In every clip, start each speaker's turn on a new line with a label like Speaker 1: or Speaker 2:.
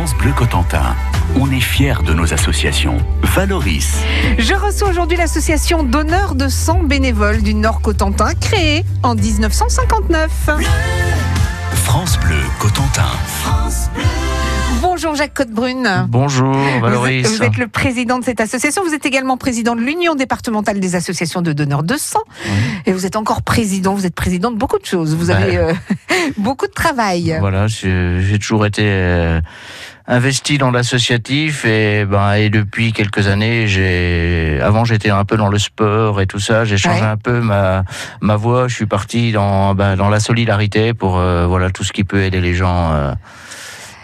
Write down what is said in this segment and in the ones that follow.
Speaker 1: France Bleu Cotentin. On est fiers de nos associations. Valoris.
Speaker 2: Je reçois aujourd'hui l'association d'honneur de sang bénévoles du Nord Cotentin, créée en 1959.
Speaker 1: France Bleu Cotentin.
Speaker 2: Bonjour Jacques Côte-Brune.
Speaker 3: Bonjour
Speaker 2: Vous êtes, vous êtes le président de cette association. Vous êtes également président de l'Union départementale des associations de donneurs de sang. Et vous êtes encore président. Vous êtes président de beaucoup de choses. Vous avez euh, beaucoup de travail.
Speaker 3: Voilà, j'ai toujours été euh, investi dans l'associatif et ben et depuis quelques années, j'ai avant j'étais un peu dans le sport et tout ça, j'ai changé
Speaker 2: Ouais.
Speaker 3: un peu ma ma voie, je suis parti dans ben, dans la solidarité pour euh, voilà tout ce qui peut aider les gens euh,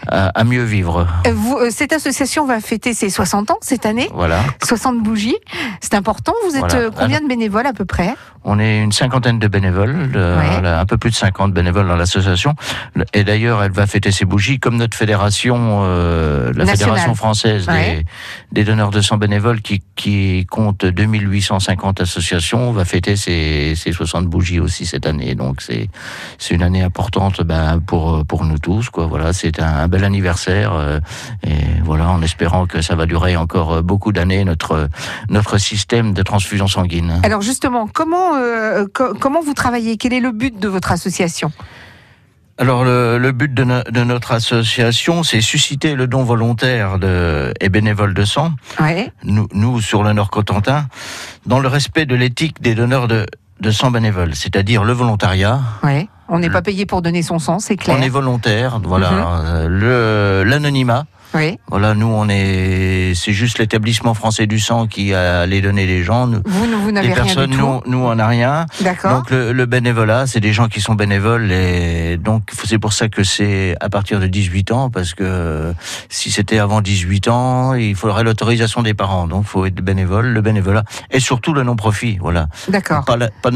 Speaker 3: à, à mieux vivre.
Speaker 2: Euh, vous, cette association va fêter ses 60 ans cette année.
Speaker 3: Voilà,
Speaker 2: 60 bougies. C'est important. Vous êtes
Speaker 3: Voilà.
Speaker 2: euh, combien de bénévoles à peu près?
Speaker 3: On est une cinquantaine de bénévoles,
Speaker 2: Ouais.
Speaker 3: un peu plus de 50 bénévoles dans l'association. Et d'ailleurs, elle va fêter ses bougies comme notre fédération, euh, la
Speaker 2: Nationale.
Speaker 3: fédération française
Speaker 2: Ouais.
Speaker 3: des, des donneurs de sang bénévoles, qui, qui compte 2850 associations, va fêter ses, ses 60 bougies aussi cette année. Donc c'est c'est une année importante ben, pour pour nous tous. Quoi. Voilà, c'est un, un bel anniversaire. euh, et voilà, en espérant que ça va durer encore euh, beaucoup d'années notre notre système de transfusion sanguine.
Speaker 2: Alors justement, comment euh, co- comment vous travaillez? Quel est le but de votre association?
Speaker 3: Alors le, le but de, no- de notre association, c'est susciter le don volontaire de, et bénévole de sang,
Speaker 2: Ouais.
Speaker 3: nous, nous sur le Nord Cotentin, dans le respect de l'éthique des donneurs de, de sang bénévoles, c'est-à-dire le volontariat.
Speaker 2: Ouais. On n'est pas payé pour donner son sang, c'est clair.
Speaker 3: On est volontaire, voilà,
Speaker 2: Mhm.
Speaker 3: euh, l'anonymat.
Speaker 2: Oui.
Speaker 3: Voilà, nous on est, c'est juste l'établissement français du sang qui a les donner les gens. Nous,
Speaker 2: Vous, vous n'avez rien
Speaker 3: personnes,
Speaker 2: du
Speaker 3: nous,
Speaker 2: tout.
Speaker 3: nous on n'a rien.
Speaker 2: D'accord.
Speaker 3: Donc le, le bénévolat, c'est des gens qui sont bénévoles et donc c'est pour ça que c'est à partir de 18 ans parce que si c'était avant 18 ans, il faudrait l'autorisation des parents. Donc il faut être bénévole, le bénévolat et surtout le non-profit, voilà.
Speaker 2: D'accord.
Speaker 3: Pas, de pas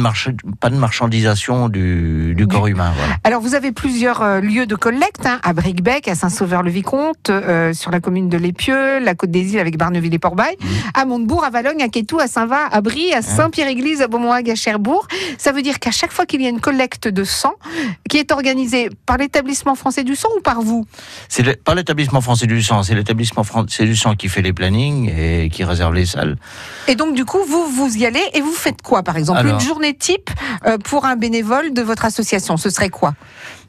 Speaker 3: de marchandisation du, du corps humain, voilà.
Speaker 2: Alors vous avez plusieurs euh, lieux de collecte hein, à Bricbec, à Saint-Sauveur-le-Vicomte, euh, sur la commune de Lépieux, la Côte des Îles avec Barneville et Port-Bail,
Speaker 3: Mhm.
Speaker 2: à Montebourg, à Valogne, à Quétou, à Saint-Va, à Brie, à Saint-Pierre-Église, à Beaumont-Hague, à Cherbourg. Ça veut dire qu'à chaque fois qu'il y a une collecte de sang qui est organisée par l'établissement français du sang ou par vous
Speaker 3: C'est pas l'établissement français du sang, c'est l'établissement français du sang qui fait les plannings et qui réserve les salles.
Speaker 2: Et donc du coup vous vous y allez et vous faites quoi par exemple?
Speaker 3: Alors-
Speaker 2: Une journée type euh, pour un bénévole de votre association, ce serait quoi?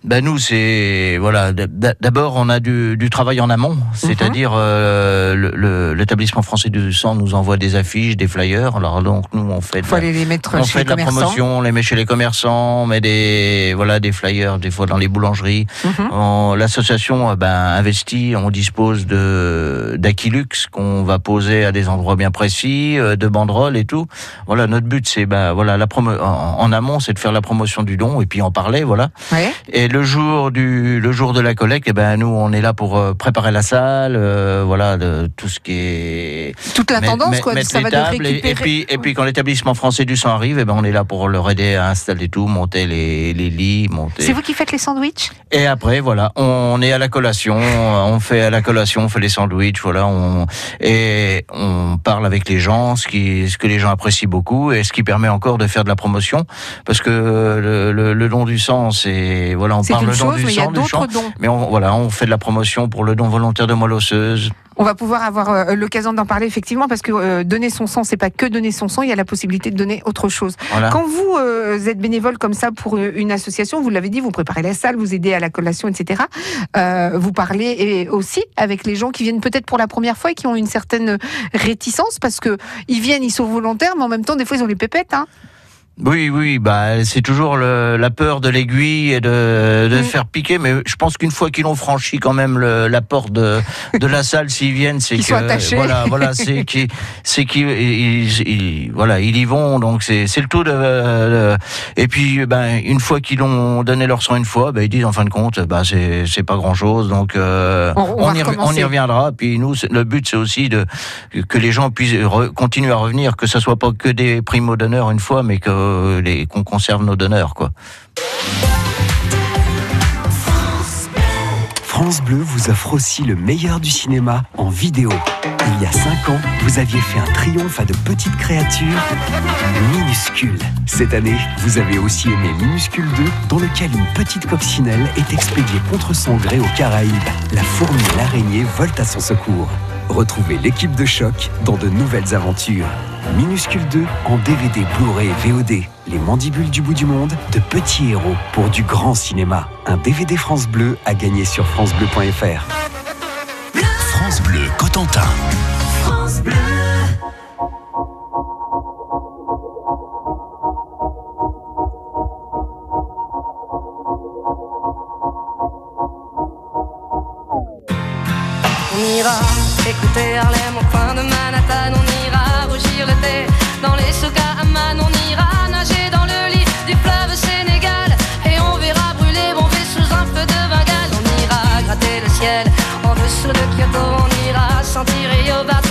Speaker 3: Ben nous, c'est voilà. D'abord, on a du, du travail en amont, c'est-à-dire euh, le- le- l'établissement français du sang nous envoie des affiches, des flyers. Alors donc nous, on fait de
Speaker 2: faut
Speaker 3: la,
Speaker 2: aller les mettre
Speaker 3: on
Speaker 2: chez
Speaker 3: fait
Speaker 2: les
Speaker 3: de la promotion, on les met chez les commerçants, on met des voilà des flyers des fois dans les boulangeries.
Speaker 2: Mhm.
Speaker 3: On- L'association euh, ben, investit, on dispose de d'Aquilux qu'on va poser à des endroits bien précis, euh, de banderoles et tout. Voilà, notre but c'est ben voilà la promo en, en amont, c'est de faire la promotion du don et puis en parler, voilà.
Speaker 2: Ouais.
Speaker 3: Et le jour du le jour de la collecte, eh ben nous on est là pour euh, préparer la salle, euh, voilà, de tout ce qui est
Speaker 2: Toute la tendance quoi,
Speaker 3: mettre
Speaker 2: ça
Speaker 3: les
Speaker 2: va
Speaker 3: tables, et- et, puis et puis quand l'établissement français du sang arrive, eh ben on est là pour leur aider à installer tout, monter les, les lits, monter.
Speaker 2: C'est vous qui faites les sandwichs?
Speaker 3: Et après voilà, on est à la collation, on fait à la collation, on fait les sandwichs, voilà, on et on parle avec les gens, ce qui ce que les gens apprécient beaucoup et ce qui permet encore de faire de la promotion parce que le, le, le don du sang, c'est voilà, on
Speaker 2: C'est
Speaker 3: parle
Speaker 2: une chose, mais il y a d'autres dons.
Speaker 3: Mais on, voilà, on fait de la promotion pour le don volontaire de moelle osseuse.
Speaker 2: On va pouvoir avoir euh, l'occasion d'en parler effectivement parce que euh, donner son sang, c'est pas que donner son sang, il y a la possibilité de donner autre chose.
Speaker 3: Voilà.
Speaker 2: Quand vous euh, êtes bénévole comme ça pour une association, vous l'avez dit, vous préparez la salle, vous aidez à la collation, etc. Euh, vous parlez et aussi avec les gens qui viennent peut-être pour la première fois et qui ont une certaine réticence parce que ils viennent, ils sont volontaires, mais en même temps, des fois, ils ont les pépettes. Hein.
Speaker 3: Oui, oui, bah c'est toujours le- la peur de l'aiguille et de, de
Speaker 2: Mm.
Speaker 3: faire piquer, mais je pense qu'une fois qu'ils ont franchi quand même le- la porte de, de la salle, s'ils viennent, c'est
Speaker 2: Qu'ils
Speaker 3: que voilà, voilà, c'est qui, c'est qu'ils, ils, ils- voilà, ils y vont, donc c'est c'est le tout de, de- et puis ben une fois qu'ils ont donné leur sang une fois, ben ils disent en fin de compte, bah c'est c'est pas grand chose, donc euh,
Speaker 2: On-
Speaker 3: y, on reviendra. Puis nous, le but c'est aussi de que les gens puissent re- continuer à revenir, que ça soit pas que des primo donneurs une fois, mais que les qu'on conserve nos donneurs.
Speaker 1: France Bleu vous offre aussi le meilleur du cinéma en vidéo.
Speaker 4: Il y a 5 ans, vous aviez fait un triomphe à de petites créatures minuscules. Cette année, vous avez aussi aimé Minuscule 2, dans lequel une petite coccinelle est expédiée contre son gré aux Caraïbes. La fourmi et l'araignée volent à son secours. Retrouvez l'équipe de choc dans de nouvelles aventures. Minuscule 2 en DVD, Blu-ray et VOD. Les mandibules du bout du monde, de petits héros pour du grand cinéma. Un DVD France Bleu à gagner sur francebleu.fr.
Speaker 1: France Bleu Cotentin.
Speaker 5: On sentir battre au cœur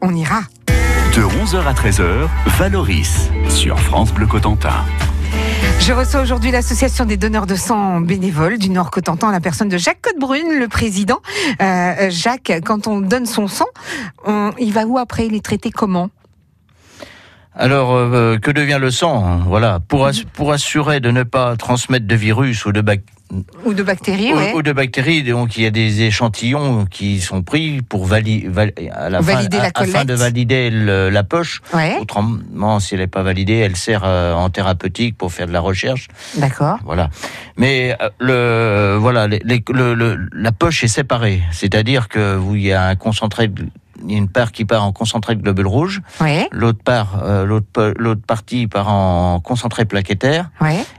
Speaker 2: on ira.
Speaker 1: De 11h à 13h, Valoris sur France Bleu Cotentin.
Speaker 2: Je reçois aujourd'hui l'association des donneurs de sang bénévoles du Nord Cotentin, la personne de Jacques Codebrune, le président. Euh, Jacques, quand on donne son sang, on- il va où après? Il est traité comment?
Speaker 3: Alors, euh, que devient le sang hein Voilà, pour, ass- pour assurer de ne pas transmettre de virus ou de, bac-
Speaker 2: Ou de bactéries,
Speaker 3: ou,
Speaker 2: ouais.
Speaker 3: ou de bactéries, donc il y a des échantillons qui sont pris pour vali- val- à la
Speaker 2: Valider
Speaker 3: fin,
Speaker 2: la
Speaker 3: afin de valider le- la poche.
Speaker 2: Ouais,
Speaker 3: Autrement, si elle n'est pas validée, elle sert euh, en thérapeutique pour faire de la recherche.
Speaker 2: d'accord.
Speaker 3: Voilà. Mais euh, le voilà, les- les- le- le- la poche est séparée, c'est-à-dire que vous il y a un concentré, de- il y a une part qui part en concentré de globules rouges, l'autre part, euh, l'autre partie part en concentré plaquettaire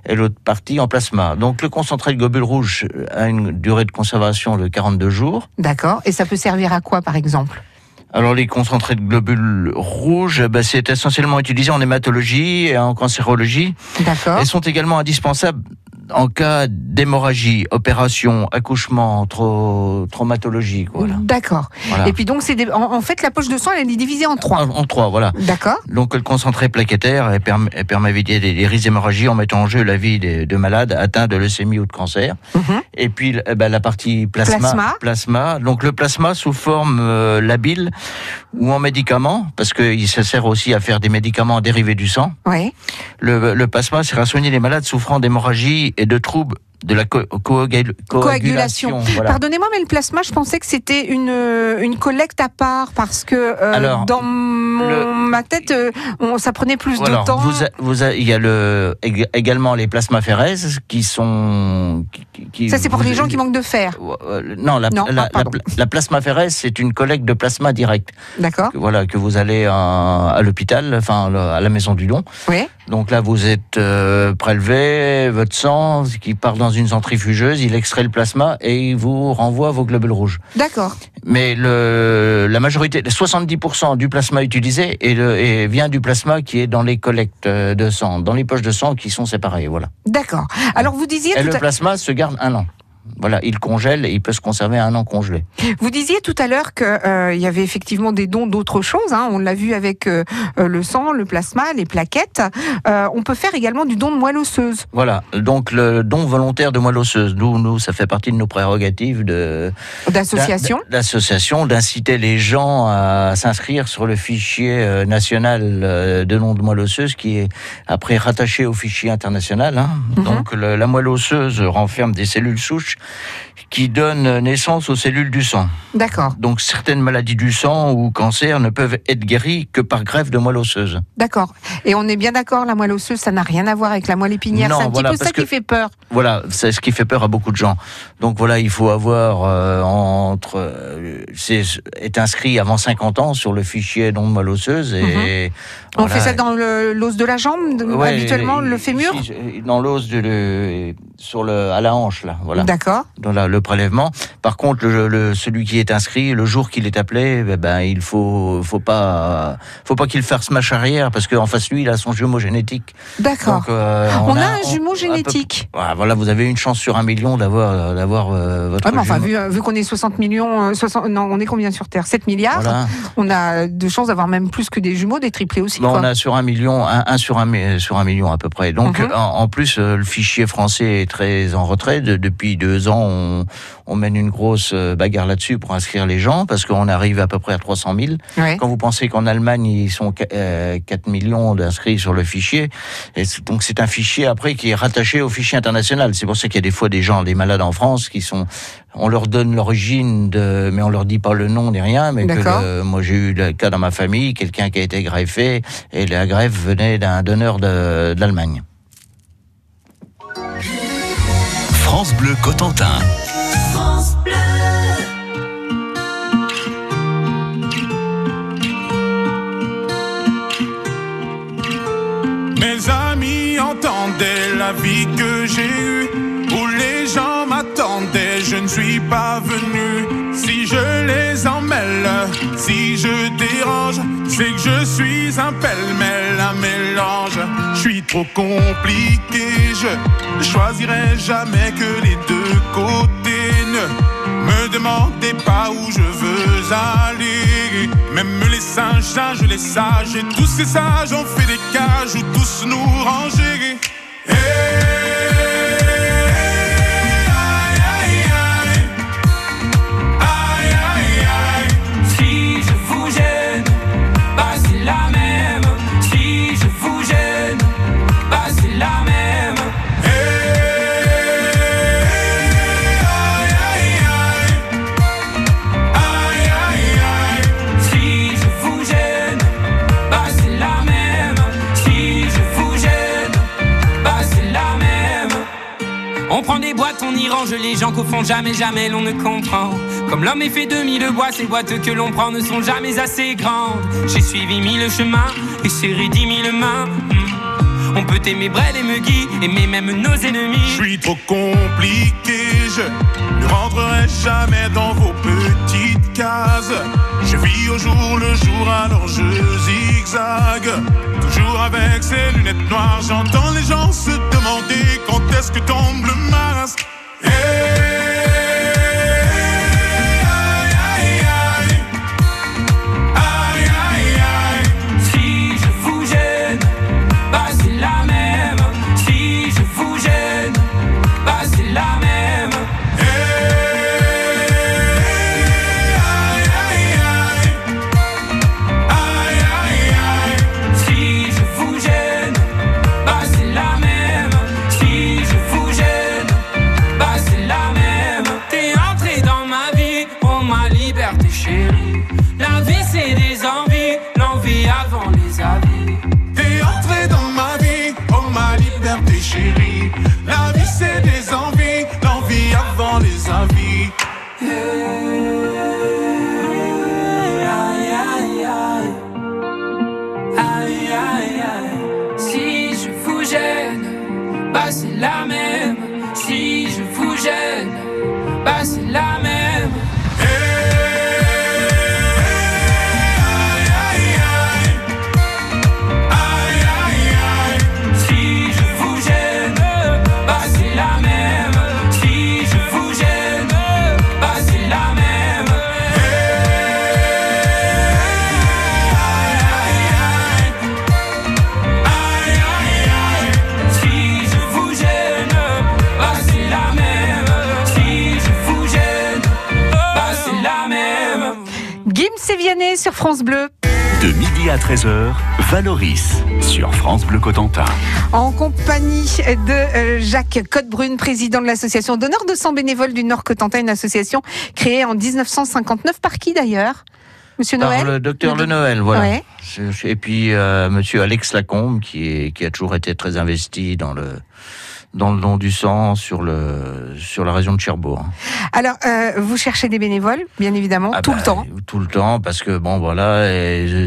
Speaker 3: et l'autre partie en plasma. Donc le concentré de globules rouges a une durée de conservation de 42 jours.
Speaker 2: d'accord. Et ça peut servir à quoi, par exemple?
Speaker 3: Alors les concentrés de globules rouges, bah, c'est essentiellement utilisé en hématologie et en cancérologie.
Speaker 2: D'accord.
Speaker 3: Elles sont également indispensables en cas d'hémorragie, opération, accouchement, trau- traumatologie, voilà.
Speaker 2: D'accord.
Speaker 3: Voilà.
Speaker 2: Et puis donc, c'est des- en, en fait, la poche de sang, elle est divisée en trois.
Speaker 3: En, en trois, voilà.
Speaker 2: D'accord.
Speaker 3: Donc le concentré plaquettaire elle permet, elle permet d'éviter des, des risques d'hémorragie en mettant en jeu la vie des- de malades atteints de leucémie ou de cancer.
Speaker 2: Mhm.
Speaker 3: Et puis eh ben, la partie plasma,
Speaker 2: Plasma.
Speaker 3: plasma. Donc le plasma sous forme euh, labile ou en médicament, parce qu'il se sert aussi à faire des médicaments dérivés du sang.
Speaker 2: Oui.
Speaker 3: Le, le plasma sert à soigner les malades souffrant d'hémorragie et de troubles de la co- coagul-
Speaker 2: Coagulation.
Speaker 3: coagulation. voilà.
Speaker 2: Pardonnez-moi, mais le plasma, je pensais que c'était une, euh, une collecte à part parce que euh,
Speaker 3: Alors,
Speaker 2: dans mon-
Speaker 3: le-
Speaker 2: ma tête, euh, on, ça prenait plus
Speaker 3: Alors,
Speaker 2: de temps.
Speaker 3: vous a- vous a- il y a le, ég- également les plasmaphéreses qui sont. qui- qui- qui-
Speaker 2: Ça, c'est pour
Speaker 3: vous-
Speaker 2: les gens qui manquent de fer.
Speaker 3: Euh, Non, la,
Speaker 2: Non,
Speaker 3: la,
Speaker 2: ah, pardon.
Speaker 3: la- la plasmaphérèse, c'est une collecte de plasma direct.
Speaker 2: D'accord.
Speaker 3: Voilà, que vous allez à, à l'hôpital, enfin à la maison du don.
Speaker 2: Oui.
Speaker 3: Donc là, vous êtes prélevé, votre sang qui part dans une centrifugeuse, il extrait le plasma et il vous renvoie vos globules rouges.
Speaker 2: D'accord.
Speaker 3: Mais le, la majorité, 70% du plasma utilisé est le- est- vient du plasma qui est dans les collectes de sang, dans les poches de sang qui sont séparées. Voilà.
Speaker 2: D'accord. Alors, vous disiez,
Speaker 3: Et
Speaker 2: tout
Speaker 3: le
Speaker 2: à...
Speaker 3: plasma se garde un an. Voilà, il congèle et il peut se conserver un an congelé.
Speaker 2: vous disiez tout à l'heure qu'il y avait effectivement des dons d'autres choses. hein. On l'a vu avec euh, euh, le sang, le plasma, les plaquettes. Euh, on peut faire également du don de moelle osseuse.
Speaker 3: Voilà, donc le don volontaire de moelle osseuse, nous, nous, ça fait partie de nos prérogatives de
Speaker 2: D'association.
Speaker 3: d'association, d'inciter les gens à s'inscrire sur le fichier euh, national euh, de nom de moelle osseuse qui est après rattaché au fichier international. hein.
Speaker 2: Mhm.
Speaker 3: Donc le- la moelle osseuse renferme des cellules souches much. Qui donnent naissance aux cellules du sang.
Speaker 2: D'accord.
Speaker 3: Donc certaines maladies du sang ou cancers ne peuvent être guéries que par greffe de moelle osseuse.
Speaker 2: D'accord. Et on est bien d'accord, la moelle osseuse, ça n'a rien à voir avec la moelle épinière.
Speaker 3: Non,
Speaker 2: C'est un petit peu ça qui fait peur.
Speaker 3: Voilà, c'est ce qui fait peur à beaucoup de gens. Donc voilà, il faut avoir euh, entre euh, c'est est inscrit avant 50 ans sur le fichier de moelle osseuse et
Speaker 2: On
Speaker 3: voilà.
Speaker 2: fait ça dans l'os de la jambe,
Speaker 3: Ouais,
Speaker 2: habituellement, le fémur
Speaker 3: dans l'os de le, sur le à la hanche là, voilà,
Speaker 2: D'accord.
Speaker 3: dans la- le prélèvement. Par contre, le, le- celui qui est inscrit, le jour qu'il est appelé, eh ben il faut faut pas faut pas qu'il fasse marche arrière parce qu'en face lui, il a son jumeau génétique.
Speaker 2: D'accord.
Speaker 3: Euh,
Speaker 2: On, a, un jumeau génétique.
Speaker 3: voilà, voilà, vous avez une chance sur un million d'avoir d'avoir euh, votre
Speaker 2: Ouais, mais enfin,
Speaker 3: jumeau.
Speaker 2: vu, euh, vu qu'on est 60 millions, euh, 60, non, on est combien sur Terre? 7 milliards.
Speaker 3: Voilà.
Speaker 2: On a de chances d'avoir même plus que des jumeaux, des triplés aussi.
Speaker 3: Bon,
Speaker 2: quoi.
Speaker 3: on a sur un million, un, un sur un sur un million à peu près. Donc
Speaker 2: Mhm.
Speaker 3: en, en plus, euh, le fichier français est très en retrait. De- depuis deux ans, on, on mène une grosse euh, bagarre là-dessus pour inscrire les gens parce qu'on arrive à peu près à 300 000.
Speaker 2: Ouais.
Speaker 3: Quand vous pensez qu'en Allemagne ils sont qu- euh, 4 millions d'inscrits sur le fichier, et donc c'est un fichier après qui est rattaché au fichier international. C'est pour ça qu'il y a des fois des gens, des malades en France qui sont on leur donne l'origine de, mais on leur dit pas le nom ni rien. Mais que le- moi j'ai eu le cas dans ma famille, quelqu'un qui a été greffé et la greffe venait d'un donneur de- d'Allemagne.
Speaker 1: France Bleu Cotentin.
Speaker 6: Mes amis entendaient la vie que j'ai eue, où les gens m'attendaient, je ne suis pas venu. Si je les emmêle, si je dérange, c'est que je suis un pêle-mêle, un mélange. Je suis trop compliqué, je choisirai jamais que les deux côtés. Ne me demandez pas où je veux aller. Même les singes, singes, les sages, et tous ces sages ont fait des cages où tous nous ranger.
Speaker 7: Jamais, jamais l'on ne comprend. Comme l'homme est fait de mille bois, ces boîtes que l'on prend ne sont jamais assez grandes. J'ai suivi mille chemins et serré dix mille mains. Hmm. On peut aimer Brel et Muggy, aimer même nos ennemis.
Speaker 6: Je suis trop compliqué, je ne rentrerai jamais dans vos petites cases. Je vis au jour le jour, alors je zigzague. Toujours avec ces lunettes noires, j'entends les gens se demander quand est-ce que tombe le masque. Hey,
Speaker 2: sur France Bleu.
Speaker 1: De midi à 13h, Valoris sur France Bleu Cotentin.
Speaker 2: En compagnie de euh, Jacques Codebrune, président de l'association d'honneur de sang bénévoles du Nord Cotentin, une association créée en 1959 par qui d'ailleurs? Monsieur
Speaker 3: Par
Speaker 2: Noël
Speaker 3: le docteur
Speaker 2: Le
Speaker 3: Noël, voilà.
Speaker 2: Ouais.
Speaker 3: Et puis euh, Monsieur Alex Lacombe, qui, est, qui a toujours été très investi dans le dans le don du sang sur le sur la région de Cherbourg.
Speaker 2: Alors, euh, vous cherchez des bénévoles, bien évidemment,
Speaker 3: Ah
Speaker 2: tout
Speaker 3: bah,
Speaker 2: le temps.
Speaker 3: Tout le temps, parce que bon voilà,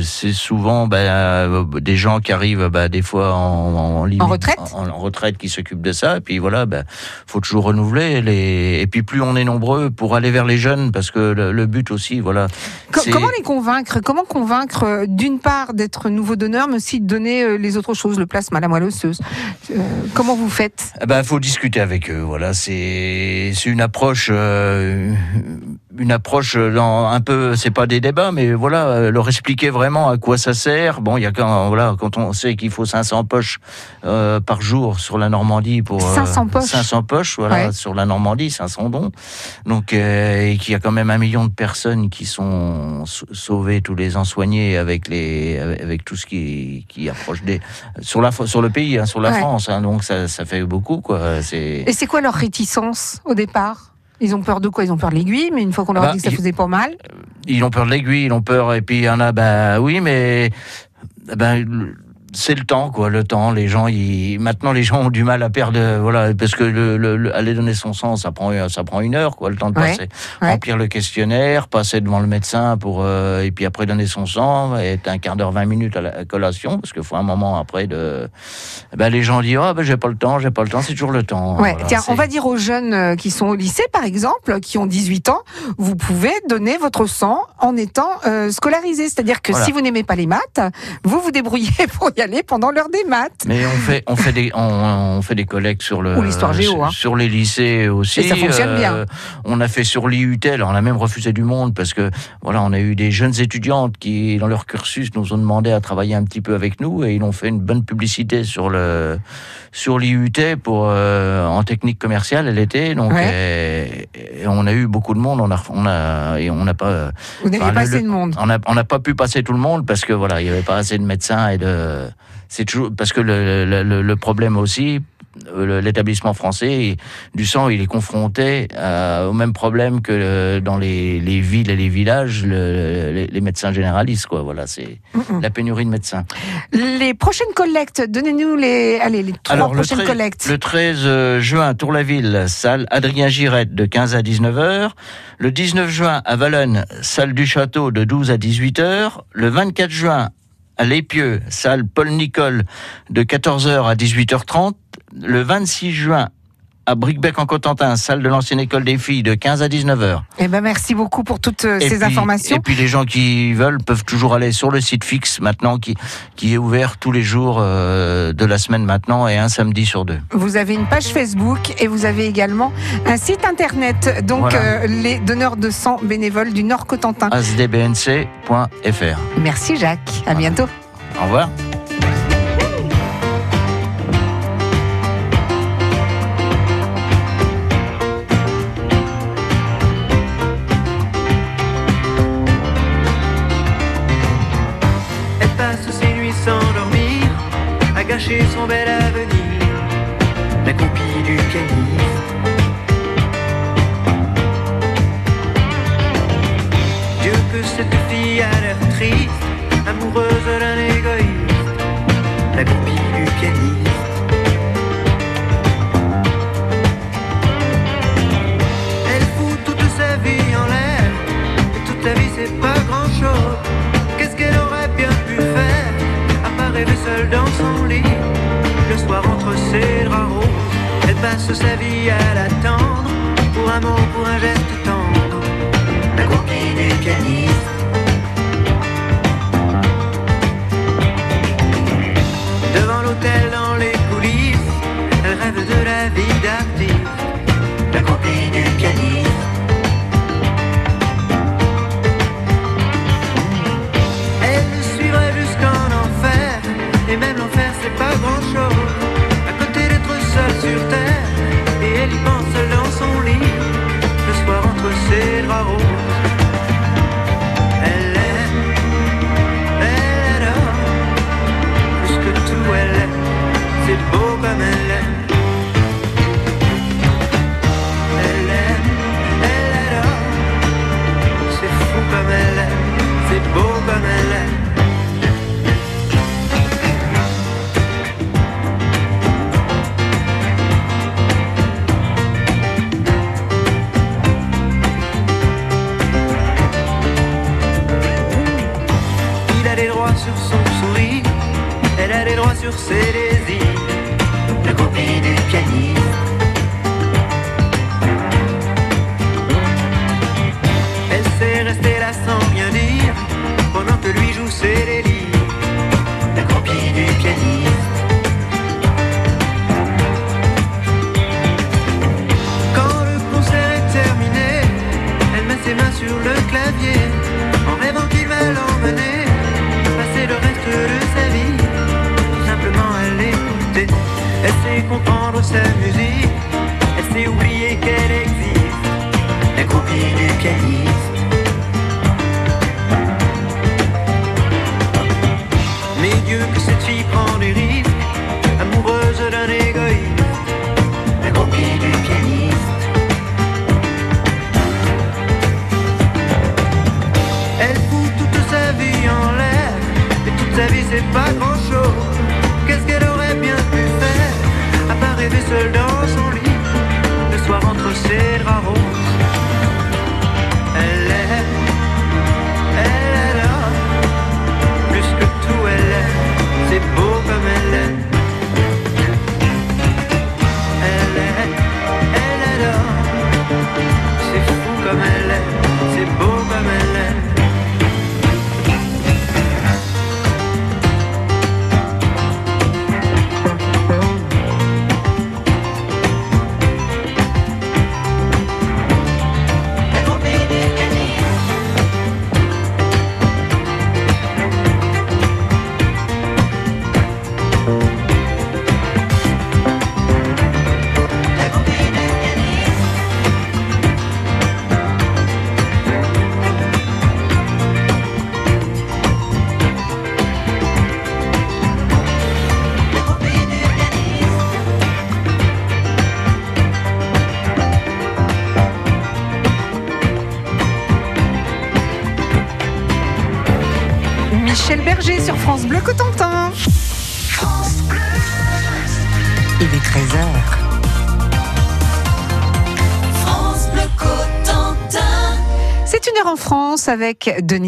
Speaker 3: c'est souvent bah, euh, des gens qui arrivent bah, des fois en, en, limite-
Speaker 2: En retraite
Speaker 3: en, en retraite qui s'occupent de ça. Et puis voilà, bah, faut toujours renouveler les. Et puis plus on est nombreux pour aller vers les jeunes, parce que le, le but aussi, voilà.
Speaker 2: Co- comment les convaincre Comment convaincre, euh, d'une part, d'être nouveau donneur, mais aussi de donner les autres choses, le plasma, la moelle osseuse Euh, Comment vous faites?
Speaker 3: Eh ben, faut discuter avec eux. Voilà, c'est c'est une approche, euh, une approche dans un peu, c'est pas des débats, mais voilà, euh, leur expliquer vraiment à quoi ça sert. Bon, il y a quand voilà, quand on sait qu'il faut 500 poches euh, par jour sur la Normandie pour euh,
Speaker 2: 500 poches
Speaker 3: 500 poches, voilà,
Speaker 2: Ouais.
Speaker 3: sur la Normandie, 500 dons. Donc, euh, et qu'il y a quand même un million de personnes qui sont sau- sauvées tous les ans soignées avec les, avec tout ce qui qui approche des sur la sur le pays, hein, sur la
Speaker 2: Ouais.
Speaker 3: France. hein, donc ça, ça fait beaucoup, quoi. C'est
Speaker 2: Et c'est quoi leur réticence au départ? Ils ont peur de quoi? Ils ont peur de l'aiguille, mais une fois qu'on leur a
Speaker 3: Bah,
Speaker 2: dit que ça faisait pas mal?
Speaker 3: ils ont peur de l'aiguille, ils ont peur, et puis il y en a, ben oui, mais ben c'est le temps, quoi, le temps. Les gens, ils, maintenant, les gens ont du mal à perdre, voilà, parce que le, le- le- aller donner son sang, ça prend, ça prend une heure, quoi, le temps de
Speaker 2: Ouais,
Speaker 3: passer,
Speaker 2: ouais.
Speaker 3: remplir le questionnaire, passer devant le médecin pour, euh, et puis après donner son sang, et être un quart d'heure, 20 minutes à la collation, parce qu'il faut un moment après de, ben les gens disent, ah ben j'ai pas le temps, j'ai pas le temps, c'est toujours le temps.
Speaker 2: Ouais,
Speaker 3: Voilà,
Speaker 2: tiens, on va dire aux jeunes euh, qui sont au lycée, par exemple, qui ont 18 ans, vous pouvez donner votre sang en étant euh, scolarisé. C'est-à-dire que
Speaker 3: Voilà.
Speaker 2: si vous n'aimez pas les maths, vous vous débrouillez pour y aller pendant l'heure des maths.
Speaker 3: Mais on fait, on fait des, on, on fait des collectes sur le,
Speaker 2: Ou l'histoire géo,
Speaker 3: sur,
Speaker 2: hein.
Speaker 3: sur les lycées aussi. euh,
Speaker 2: Et ça fonctionne bien.
Speaker 3: On a fait sur l'IUT, alors on a même refusé du monde parce que voilà, on a eu des jeunes étudiantes qui, dans leur cursus, nous ont demandé à travailler un petit peu avec nous et ils ont fait une bonne publicité sur le, sur l'IUT pour euh, en technique commerciale. Elle était donc, et- et on a eu beaucoup de monde. On a, on a, et on n'a pas.
Speaker 2: Vous n'avez pas
Speaker 3: le-
Speaker 2: assez de monde.
Speaker 3: On n'a on n'a pas pu passer tout le monde parce que voilà, il n'y avait pas assez de médecins et de. C'est toujours parce que le, le- problème aussi, euh, l'établissement français du sang, il est confronté à- au même problème que euh, dans les, les villes et les villages, le- les, les médecins généralistes, quoi. Voilà, c'est la pénurie de médecins.
Speaker 2: Les prochaines collectes, donnez-nous les, allez, les trois
Speaker 3: Alors, le,
Speaker 2: prochaines collectes.
Speaker 3: le 13 euh, juin, Tour-la-Ville, salle Adrien Girette de 15 à 19h. Le 19 juin, à Valonne, salle du Château de 12 à 18h. Le 24 juin, à Lépieux, salle Paul Nicole de 14h à 18h30. Le 26 juin, à Brickbeck en Cotentin, salle de l'ancienne école des filles, de 15 à 19 h
Speaker 8: Eh ben merci beaucoup pour toutes euh, ces informations.
Speaker 3: Et puis les gens qui veulent peuvent toujours aller sur le site fixe maintenant, qui qui est ouvert tous les jours euh, de la semaine maintenant et un samedi sur deux.
Speaker 8: Vous avez une page Facebook et vous avez également un site internet. Donc euh, les donneurs de sang bénévoles du Nord Cotentin.
Speaker 3: asdbnc.fr.
Speaker 8: Merci Jacques. À bientôt.
Speaker 3: Au revoir.
Speaker 9: chercher son bel avenir. sa vie à l'attendre pour un mot, pour un geste tendre. La compagnie du pianiste. Devant l'hôtel, dans les coulisses, elle rêve de la vie
Speaker 8: d'après. avec Denis.